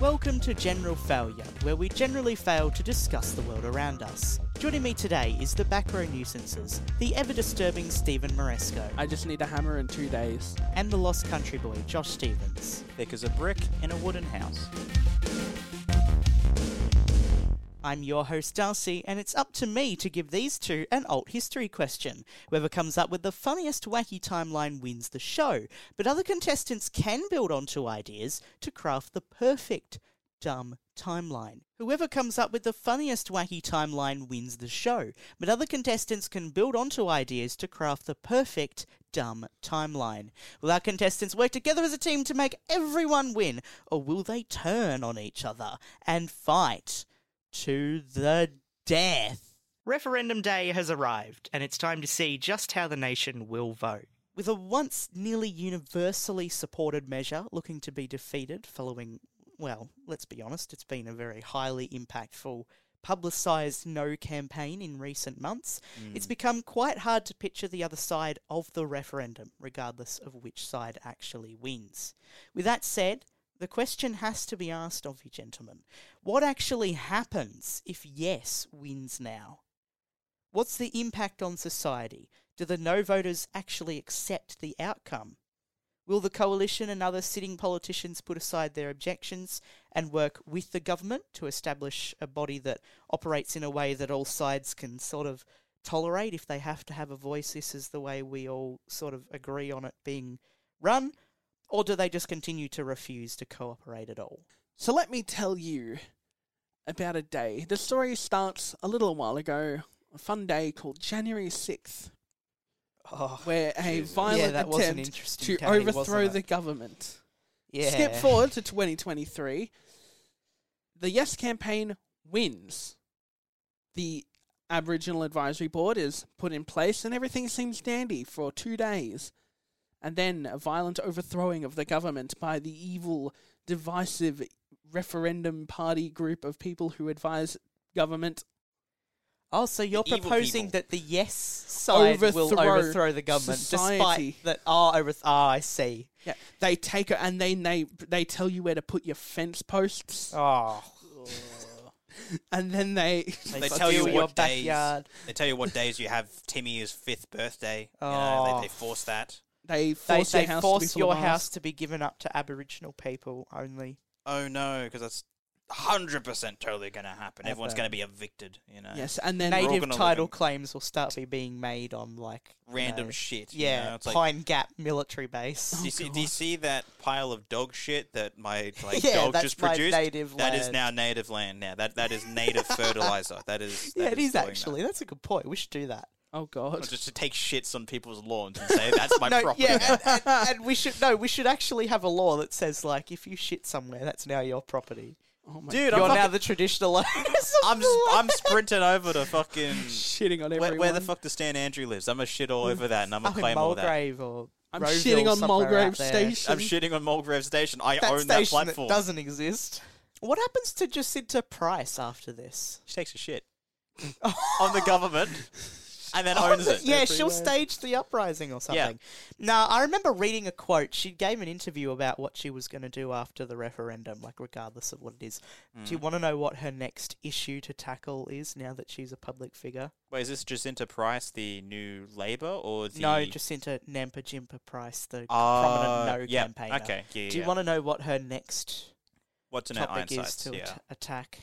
Welcome to General Failure, where we generally fail to discuss the world around us. Joining me today is the back row nuisances, the ever disturbing Stephen Moresco, I just need a hammer in two days. and the lost country boy Josh Stevens. thick as a brick in a wooden house. I'm your host Darcy, and it's up to me to give these two an alt history question. Whoever comes up with the funniest wacky timeline wins the show, but other contestants can build onto ideas to craft the perfect dumb timeline. Whoever comes up with the funniest wacky timeline wins the show, but other contestants can build onto ideas to craft the perfect dumb timeline. Will our contestants work together as a team to make everyone win, or will they turn on each other and fight? To the death. Referendum day has arrived, and it's time to see just how the nation will vote. With a once nearly universally supported measure looking to be defeated following, well, let's be honest, it's been a very highly impactful, publicised no campaign in recent months, hmm. it's become quite hard to picture the other side of the referendum, regardless of which side actually wins. With that said, the question has to be asked of you, gentlemen. What actually happens if yes wins now? What's the impact on society? Do the no voters actually accept the outcome? Will the coalition and other sitting politicians put aside their objections and work with the government to establish a body that operates in a way that all sides can sort of tolerate if they have to have a voice? This is the way we all sort of agree on it being run? Or do they just continue to refuse to cooperate at all? So let me tell you about a day. The story starts a little while ago, a fun day called January 6th, Oh, where a violent yeah, that was an attempt interesting to overthrow the government. yeah. Skip forward to 2023. The Yes campaign wins. The Aboriginal Advisory Board is put in place and everything seems dandy for two days. And then a violent overthrowing of the government by the evil, divisive referendum party group of people who advise government. Oh, so you're evil proposing that the yes side will Overthrow overthrow the government, society. despite that? Oh, over. Oh, I see. Yeah, they take it and then they they tell you where to put your fence posts, Oh, and then they They fuck tell you in your what days. backyard. They tell you what days you have Timmy's fifth birthday. You know, Oh. they, they oh. force that. They They, force they your house force to be your house to be given up to Aboriginal people only. Oh no, because that's hundred percent totally going to happen. I Everyone's going to be evicted. You know, Yes, and then Native title claims will start be being made on like you random know, shit. you yeah, know? it's like. Pine Gap military base. Oh, do you, see, do you see that pile of dog shit that my like Yeah, dog that's just produced? native That is land. now native land. Now that that is native fertilizer. That is. yeah, that it is doing that. actually. That's a good point. We should do that. Oh Or god. just to take shits on people's lawns and say that's my no, property. yeah, and, and, and we should no, we should actually have a law that says like if you shit somewhere, that's now your property. Oh my Dude, You're I'm now the traditional owners. of I'm I'm sprinting over to fucking shitting on where, everyone. where the fuck does Dan Andrew lives. I'm gonna shit all over that and I'm gonna claim all that. Mulgrave or I'm Roseville, shitting on Mulgrave. Station. I'm shitting on Mulgrave Station. I That own that station that platform. doesn't exist. What happens to Jacinta Price after this? She takes a shit on the government and then owns it. yeah, she'll stage the uprising or something. Now I remember reading a quote. She gave an interview about what she was going to do after the referendum, like regardless of what it is. Do you Mm. want to know what her next issue to tackle is now that she's a public figure? Wait, is this Jacinta Price, the new Labour, or the No, Jacinta Nampijinpa Price, the Uh, prominent no yeah, campaigner. Okay, yeah, Do you yeah. want to know what her next What's in her topic is insights? to Yeah, at- attack?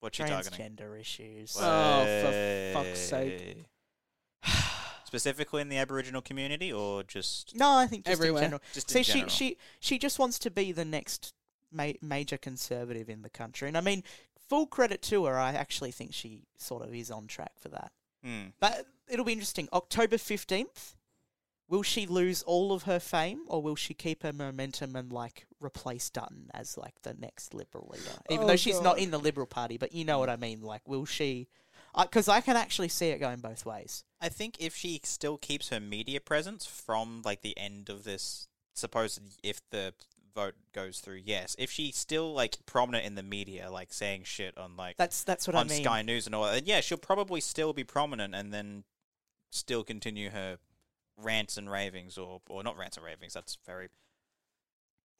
what's she targeting? Transgender issues. Oh, for fuck's sake. Way. Specifically in the Aboriginal community, or just No, I think just Everywhere. in general. just See, in she general? she she just wants to be the next ma- major conservative in the country, and I mean, full credit to her. I actually think she sort of is on track for that. Hmm. But it'll be interesting. October fifteenth. Will she lose all of her fame, or will she keep her momentum and like replace Dutton as like the next Liberal leader? Even Oh, though she's not God. in the Liberal Party, but you know what I mean. Like, will she? Because I can actually see it going both ways. I think if she still keeps her media presence from like the end of this, supposed if the vote goes through, yes, if she's still like prominent in the media, like saying shit on like That's that's what on I mean. Sky News and all that, then yeah, she'll probably still be prominent and then still continue her rants and ravings, or or not rants and ravings. That's very.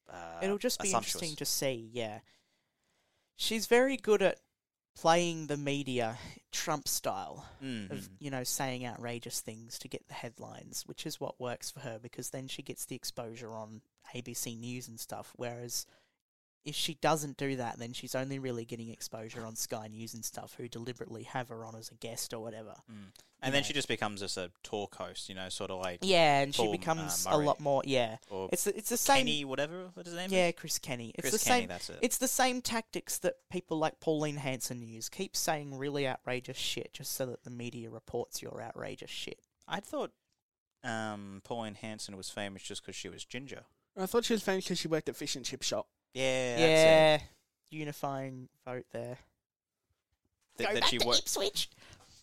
Uh, It'll just be interesting to see, yeah. she's very good at playing the media Trump style Mhm. of you know saying outrageous things to get the headlines, which is what works for her because then she gets the exposure on ABC News and stuff. Whereas if she doesn't do that, then she's only really getting exposure on Sky News and stuff, who deliberately have her on as a guest or whatever. Mm. And then know. she just becomes just a talk host, you know, sort of like Yeah, and she Paul, uh, becomes a lot more. Yeah, or it's the, it's the same. Kenny, whatever, what his name yeah, is. Chris Kenny. It's Chris the Kenny, same. that's it. It's the same tactics that people like Pauline Hanson use. Keep saying really outrageous shit just so that the media reports your outrageous shit. I thought um, Pauline Hanson was famous just because she was ginger. I thought she was famous because she worked at fish and chip shop. Yeah, Yeah, unifying vote there. that's it. That, that she wo- Ipswich.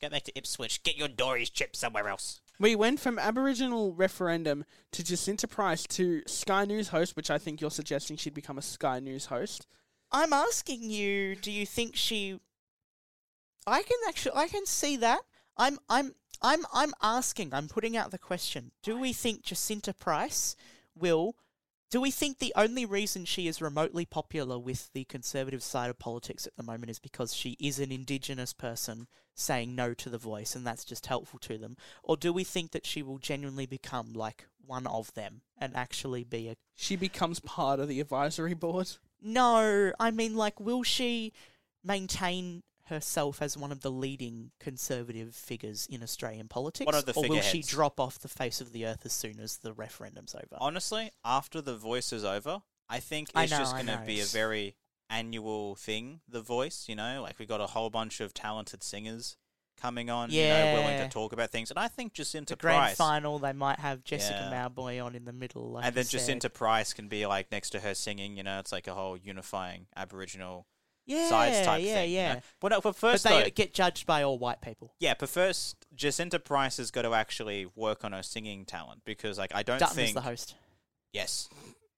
Get back to Ipswich. Get your Dory's chips somewhere else. We went from Aboriginal referendum to Jacinta Price to Sky News host, which I think you're suggesting she'd become a Sky News host. I'm asking you, do you think she? I can actually, I can see that. I'm, I'm, I'm, I'm asking. I'm putting out the question. Do we think Jacinta Price will? Do we think the only reason she is remotely popular with the conservative side of politics at the moment is because she is an Indigenous person saying no to the voice, and that's just helpful to them? Or do we think that she will genuinely become like one of them and actually be a She becomes part of the advisory board. no, I mean, like, will she maintain herself as one of the leading conservative figures in Australian politics? One of the or will she drop off the face of the earth as soon as the referendum's over? Honestly, after the voice is over, I think I it's know, just going to be a very annual thing. The voice, you know, like we got a whole bunch of talented singers coming on, you know, willing to talk about things, and I think Jacinta the grand Price. final, they might have Jessica Yeah. Mauboy on in the middle. Like and then. Jacinta Price can be like next to her singing, you know, it's like a whole unifying Aboriginal yeah, sides type yeah, thing. you yeah. know? But, no, but But first, they though, get judged by all white people. yeah, but first, Jacinta Price has got to actually work on her singing talent because, like, I don't Dutton is think the host. yes.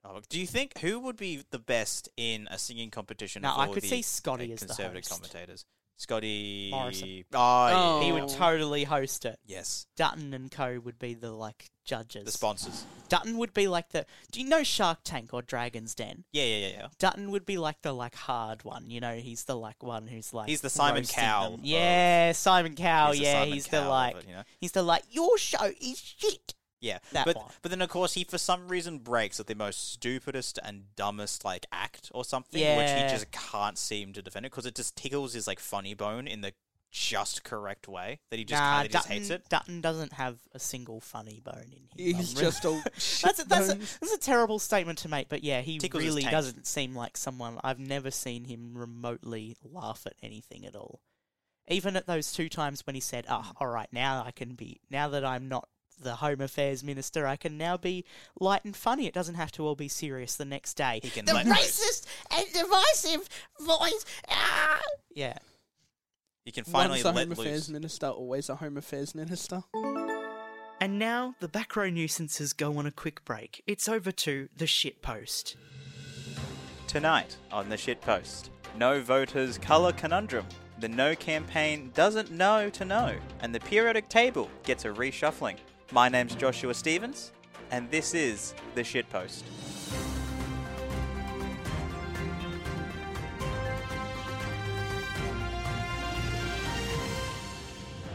Oh, do you think who would be the best in a singing competition? Now I could the, see Scotty like, as the conservative host. commentators. Scotty Morrison. Oh, Oh. He yeah, would totally host it. yes, Dutton and Co would be the like judges. the sponsors. Dutton would be like the. Do you know Shark Tank or Dragon's Den? Yeah, yeah, yeah, yeah. Dutton would be like the like hard one. You know, he's the like one who's like He's the Simon roasting Cowell them. of- Yeah, Simon Cowell. He's the yeah, Simon he's Cowell the of like. it, you know? He's the like. Your show is shit. Yeah, That but one. but then of course he for some reason breaks at the most stupidest and dumbest like act or something, which he just can't seem to defend it because it just tickles his like funny bone in the just correct way that he just nah, kind of just Dutton, hates it. Dutton doesn't have a single funny bone in him. He's really- just all That's a, that's, a, that's a terrible statement to make, but yeah, he Tickles really doesn't seem like someone. I've never seen him remotely laugh at anything at all. Even at those two times when he said, "Oh, all right, now I can be. Now that I'm not the Home Affairs Minister, I can now be light and funny. It doesn't have to all be serious the next day." He can the let racist and divisive voice. Ah! Yeah. You can finally Once a let Home Affairs. Minister, always a Home Affairs Minister. And now the back row nuisances go on a quick break. It's over to the shit post. Tonight on the shitpost, no voters colour conundrum. The no campaign doesn't know to know, and the periodic table gets a reshuffling. My name's Joshua Stevens, and this is the shitpost.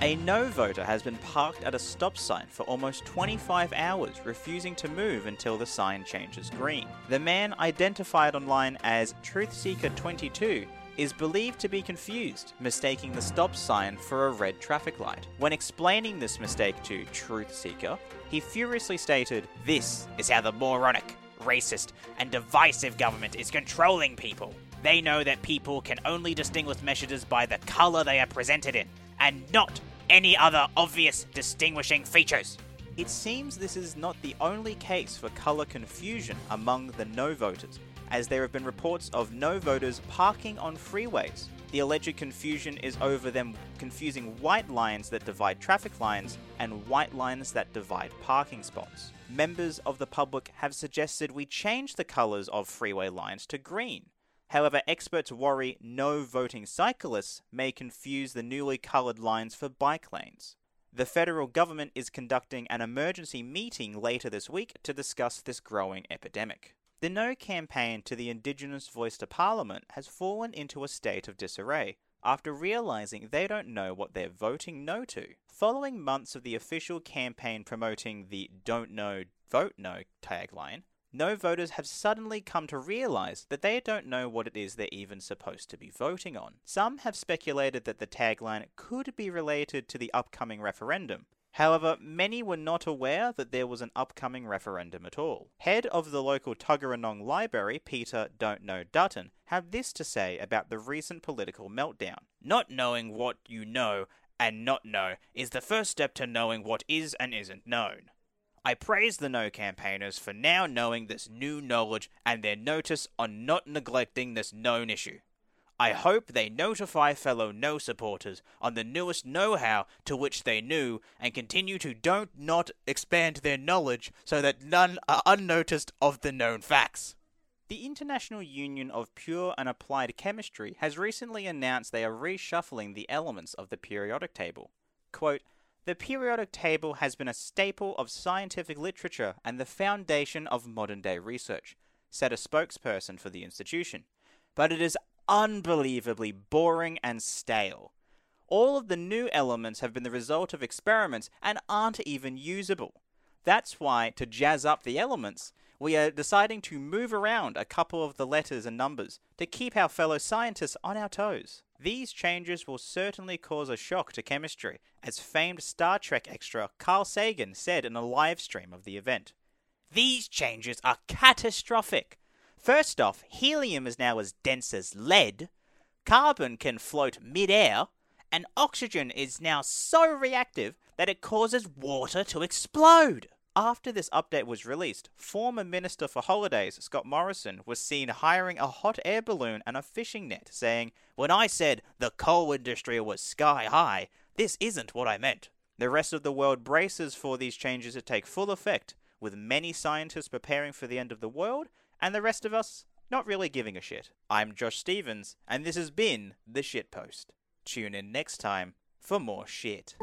A no voter has been parked at a stop sign for almost 25 hours, refusing to move until the sign changes green. The man, identified online as Truthseeker22, is believed to be confused, mistaking the stop sign for a red traffic light. When explaining this mistake to Truth Seeker, he furiously stated, This is how the moronic, racist, and divisive government is controlling people. They know that people can only distinguish messages by the colour they are presented in, and not any other obvious distinguishing features. It seems this is not the only case for colour confusion among the no voters, as there have been reports of no voters parking on freeways. The alleged confusion is over them confusing white lines that divide traffic lines and white lines that divide parking spots. Members of the public have suggested we change the colours of freeway lines to green. However, experts worry no voting cyclists may confuse the newly coloured lines for bike lanes. The federal government is conducting an emergency meeting later this week to discuss this growing epidemic. The No campaign to the Indigenous voice to Parliament has fallen into a state of disarray after realizing they don't know what they're voting no to. Following months of the official campaign promoting the Don't Know, Vote No tagline, no voters have suddenly come to realize that they don't know what it is they're even supposed to be voting on. Some have speculated that the tagline could be related to the upcoming referendum. However, many were not aware that there was an upcoming referendum at all. Head of the local Tuggeranong Library, Peter Don't Know Dutton, had this to say about the recent political meltdown. Not knowing what you know and not know is the first step to knowing what is and isn't known. I praise the No campaigners for now knowing this new knowledge and their notice on not neglecting this known issue. I hope they notify fellow No supporters on the newest know how to which they knew and continue to don't not expand their knowledge so that none are unnoticed of the known facts. The International Union of Pure and Applied Chemistry has recently announced they are reshuffling the elements of the periodic table. Quote, the periodic table has been a staple of scientific literature and the foundation of modern day research, said a spokesperson for the institution. But it is unbelievably boring and stale. All of the new elements have been the result of experiments and aren't even usable. That's why, to jazz up the elements, we are deciding to move around a couple of the letters and numbers to keep our fellow scientists on our toes. These changes will certainly cause a shock to chemistry, as famed Star Trek extra Carl Sagan said in a live stream of the event. These changes are catastrophic. First off, helium is now as dense as lead, carbon can float mid-air, and oxygen is now so reactive that it causes water to explode. After this update was released, former Minister for Holidays Scott Morrison was seen hiring a hot air balloon and a fishing net, saying, When I said the coal industry was sky high, this isn't what I meant. The rest of the world braces for these changes to take full effect, with many scientists preparing for the end of the world, and the rest of us not really giving a shit. I'm Josh Stevens, and this has been The Shit Post. Tune in next time for more shit.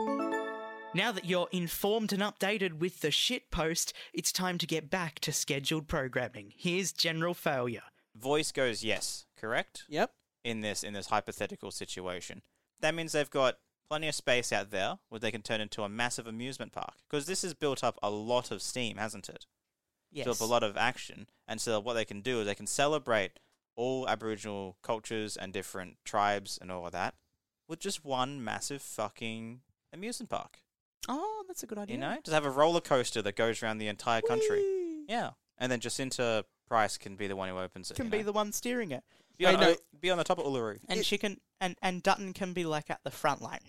Now that you're informed and updated with the shit post, it's time to get back to scheduled programming. Here's general failure. Voice goes yes, correct? Yep. In this in this hypothetical situation. That means they've got plenty of space out there where they can turn into a massive amusement park. Because this has built up a lot of steam, hasn't it? Yes. Up a lot of action. And so what they can do is they can celebrate all Aboriginal cultures and different tribes and all of that with just one massive fucking amusement park. Oh, that's a good idea. You know? Just have a roller coaster that goes around the entire country. Whee! Yeah. And then Jacinta Price can be the one who opens it. Can be know? the one steering it. be, on, know- be on the top of Uluru. And It- she can and and Dutton can be like at the front like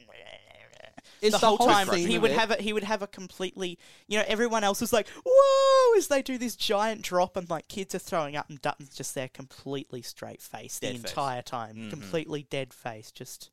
It's the whole time theme he would it. have a, he would have a completely you know everyone else is like whoa as they do this giant drop and like kids are throwing up and Dutton's just there completely straight faced the face. entire time Mhm. completely dead face just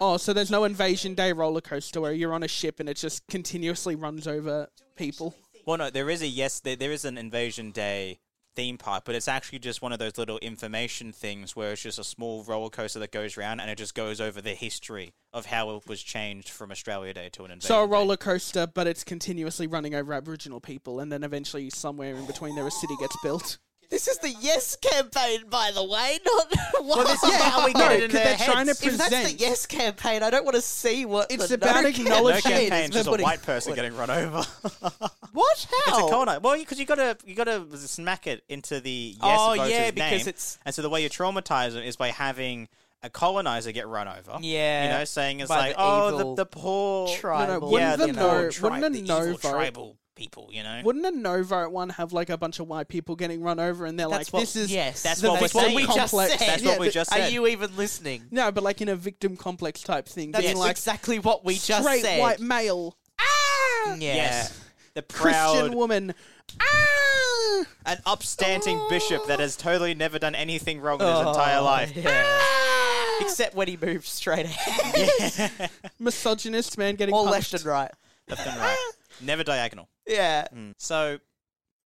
Oh, so there's no Invasion Day roller coaster where you're on a ship and it just continuously runs over people. Well, no, there is a yes. There, there is an Invasion Day theme park, but it's actually just one of those little information things where it's just a small roller coaster that goes around and it just goes over the history of how it was changed from Australia Day to an Invasion So a roller coaster, but it's continuously running over Aboriginal people, and then eventually somewhere in between there a city gets built. This is the yes campaign by the way not Well, this is how we get no, it in 'cause their they're trying to heads. if that's the yes campaign I don't want to see what It's the about no acknowledging- no campaign campaign, is just a white person forward. getting run over. what how It's a corner. Well, because you gotta you gotta smack it into the yes oh voter's yeah because name. it's and so the way you traumatize them is by having a colonizer get run over. yeah You know, saying it's by like, the oh, evil the, the poor, tribal wouldn't yeah, the the no- poor wouldn't a the no evil vote- tribal people. You know, Wouldn't a no vote one have like a bunch of white people getting run over, and they're That's like, what- "This is yes that's the what we're victim saying. we just complex." said. That's what we but- just Are said. you even listening? No, but like in a victim complex type thing. That's being like exactly what we just straight said. white male. Ah! Yeah. Yes. The Christian proud, woman. Ah! an upstanding bishop that has totally never done anything wrong in his Oh, entire life. yeah. Ah! Except when he moves straight ahead. Yeah. Misogynist man getting Or punched. left and right. Left and right. Never diagonal. Yeah. Mm. So,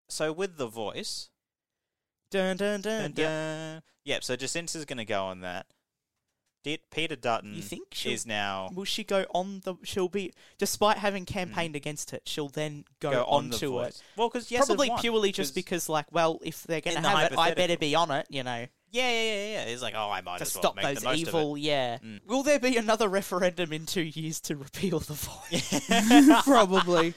so with the voice, Dun dun dun. dun, Yep. dun, yep. So Jacinta's going to go on that. Peter Dutton You think she'll- is now Will she go on the? She'll be, despite having campaigned against it, she'll then go, Mm. go on onto it. Well, because yes, Probably purely just because, like, well, if they're going to have it, I better be on it. You know, yeah, yeah, yeah, yeah. It's like, oh, I might to as well stop make those the most evil. Yeah. Mm. Will there be another referendum in two years to repeal the voice? Probably.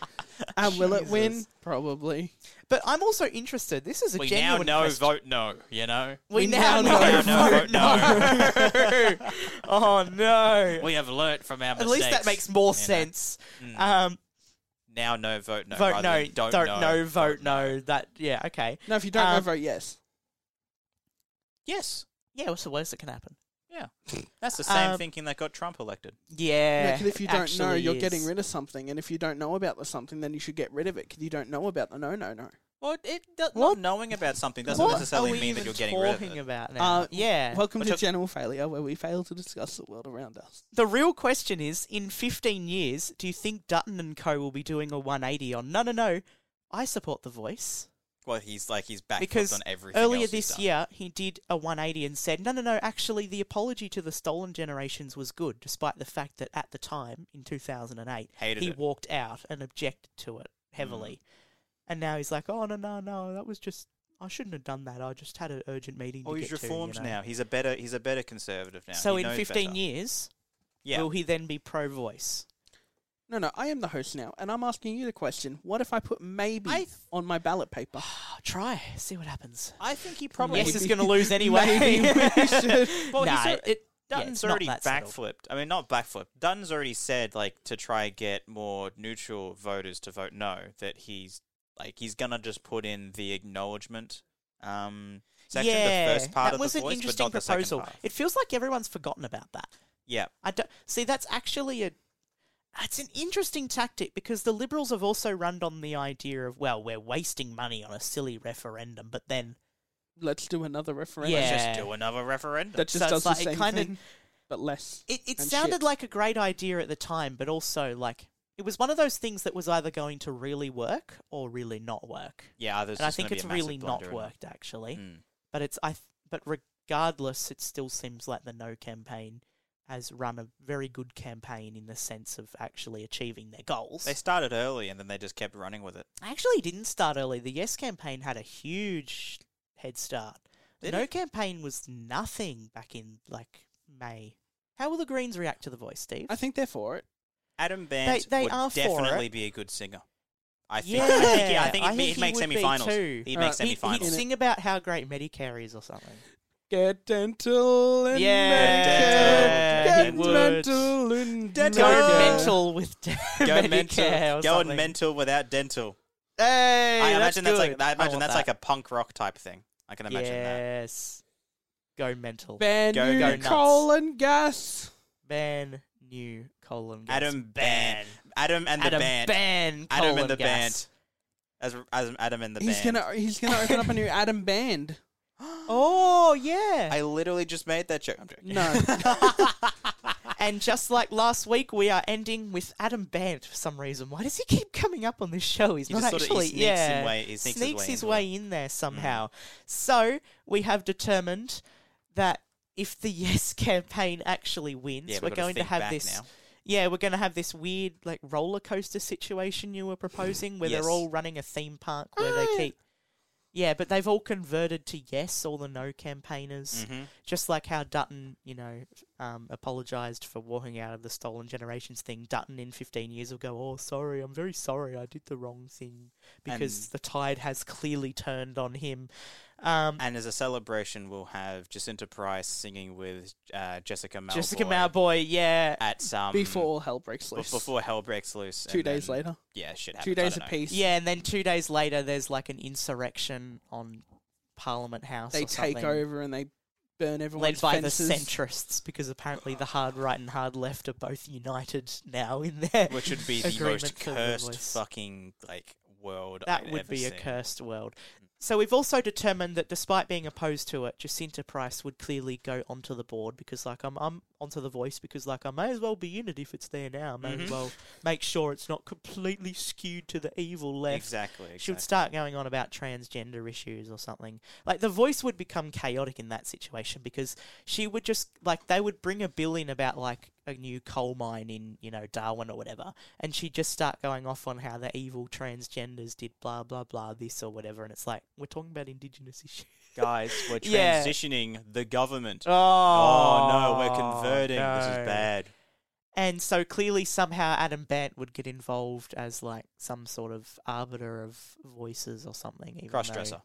and will it win? Probably. But I'm also interested. This is a we now genuine know question. vote no. You know, We, We now, now know, vote vote no. oh no! we have learnt from our At mistakes. least that makes more you know. sense. Mm. Um, now no vote no. vote rather no, than don't, don't know, no, vote no. That yeah, okay. No, if you don't know, Um, vote yes. Yes, Yeah, what's the worst that can happen? Yeah. That's the same Um, thinking that got Trump elected. Yeah, Because if you don't know, actually you're is. getting rid of something, and if you don't know about the something, then you should get rid of it because you don't know about the no, no, no. Well, it does, not knowing about something doesn't what necessarily are we mean that even you're getting rid of talking it. about now? Uh, yeah. Welcome Which to I- General Failure, where we fail to discuss the world around us. the real question is: in 15 years, do you think Dutton and Co will be doing a 180 on? No, no, no. I support the voice. Well, he's like he's back Because on everything. Earlier else he's this done. year, he did a 180 and said, no, no, no, actually, the apology to the stolen generations was good, despite the fact that at the time, in 2008, hated he it. walked out and objected to it heavily. And now he's like, oh, no, no, no, that was just, I shouldn't have done that. I just had an urgent meeting Oh, to he's get to, you reformed know." now. He's a better he's a better conservative now. So He in knows 15 better. years, yeah. will he then be pro voice? No, no, I am the host now, and I'm asking you the question: What if I put maybe I th- on my ballot paper? Try, see what happens. I think he probably yes, is going to lose anyway. maybe we should. Well, nah, he's al- it, yeah, Dutton's it's not already that subtle. backflipped. I mean, not backflipped. Dutton's already said like to try get more neutral voters to vote no. That he's like he's gonna just put in the acknowledgement um, section, yeah, the first part that of was the an voice, interesting but not the second proposal. part. It feels like everyone's forgotten about that. Yeah, I don't see. That's actually a. It's an interesting tactic because the Liberals have also run on the idea of well, we're wasting money on a silly referendum, but then Let's do another referendum. Yeah. let's just do another referendum. That just So does it's the like it same kinda- thing, but less. it, it sounded shit. like a great idea at the time, but also like it was one of those things that was either going to really work or really not work. yeah, there's and I think be it's really not blunder in it. worked actually. Mm. But it's I. th- But regardless, it still seems like the No campaign has run a very good campaign in the sense of actually achieving their goals. They started early and then they just kept running with it. actually didn't start early. The Yes campaign had a huge head start. The Did No it? campaign was nothing back in like May. How will the Greens react to the voice, Steve? I think they're for it. Adam Bandt they would are definitely be a good singer. I think. yeah, I think, he- I think he'd, he'd he make would be semi-finals. too. He'd Alright. make He'd, he'd sing about how great Medicare is or something. Get dental and Yeah, Medicare. Get mental and Dental. Go mental with de- Go Medicare mental. or Go something. mental without dental. Hey, I imagine that's, like good. I imagine want that's that. like a punk rock type thing. I can imagine that. yes. Go mental. Ban Go- go nuts. colon gas. Ban new colon. gas. Adam Ban. Adam and the Adam band. ban. Adam colon and the gas. band. As, as Adam and the He's band. gonna he's gonna open up a new Adam band. Oh yeah. I literally just made that joke. I'm joking. No. and just like last week, we are ending with Adam Bandt for some reason. Why does he keep coming up on this show? He's He not just sort of- he actually sneaks yeah. in way- he sneaks his way his into way in there somehow. Mm. So we have determined that if the Yes campaign actually wins, Yeah, we're going to have this. now. Yeah, we're going to have this weird like roller coaster situation you were proposing, where Yes. they're all running a theme park where they Ah. keep. Yeah, but they've all converted to yes, all the no campaigners. Mhm. Just like how Dutton, you know, um, apologised for walking out of the Stolen Generations thing. Dutton in 15 years will go, oh, sorry, I'm very sorry, I did the wrong thing. Because And- the tide has clearly turned on him. Um, And as a celebration, we'll have Jacinta Price singing with uh, Jessica Mauboy. Jessica Mauboy, yeah. at some Before hell breaks be- loose. before hell breaks loose. Two and days then- later. Yeah, shit happens. Two days don't know. apiece. Yeah, and then two days later, there's like an insurrection on Parliament House. They or take over and they burn everyone's led by fences. the centrists because apparently the hard right and hard left are both united now in their Which would be the agreement most for cursed voice. fucking like world. that I'd would ever be a seen. cursed world So we've also determined that despite being opposed to it, Jacinta Price would clearly go onto the board because, like, I'm I'm onto the voice because, like, I may as well be in it if it's there now. May as Mhm. well make sure it's not completely skewed to the evil left. Exactly. She would exactly. start going on about transgender issues or something. Like the voice would become chaotic in that situation because she would just like they would bring a bill in about like a new coal mine in you know Darwin or whatever, and she'd just start going off on how the evil transgenders did blah blah blah this or whatever, and it's like we're talking about indigenous issues. Guys, we're Yeah. transitioning the government. Oh, Oh, no, we're converting. This is bad. And so clearly, somehow Adam Bandt would get involved as like some sort of arbiter of voices or something. even though-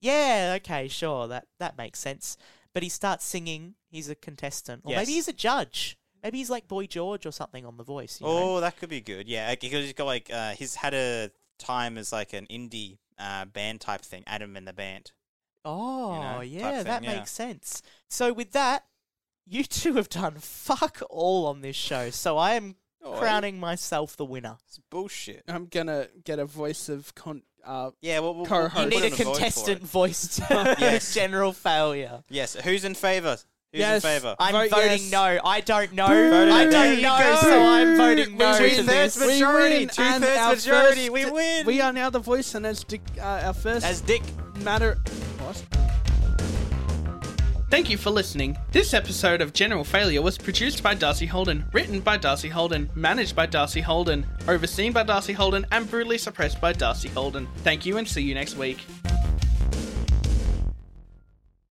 Yeah, okay, sure, that that makes sense. But he starts singing. He's a contestant, or Yes. maybe he's a judge. Maybe he's like Boy George or something on The Voice. You know? Oh, that could be good. Yeah, because he's got like uh, he's had a time as like an indie uh, band type thing. Adam and the band. oh, know, yeah, that yeah. makes sense. So with that, you two have done fuck all on this show. So I am crowning myself the winner. It's bullshit. I'm gonna get a voice of con. Uh, Yeah, well, we'll, Co-host. we'll You need a vote for it. contestant voice. Yes. General failure. Yes. Who's in favour? Who's Yes. in favour? I'm Vote voting yes. no. I don't know. Vote I don't There know, so I'm voting no we to win. this. Two-thirds majority, We win, and two-thirds majority, first- we win. We are now the voice, and as Dick, uh, our first As Dick. matter. What? Thank you for listening. This episode of General Failure was produced by Darcy Holden, written by Darcy Holden, managed by Darcy Holden, overseen by Darcy Holden, and brutally suppressed by Darcy Holden. Thank you and see you next week.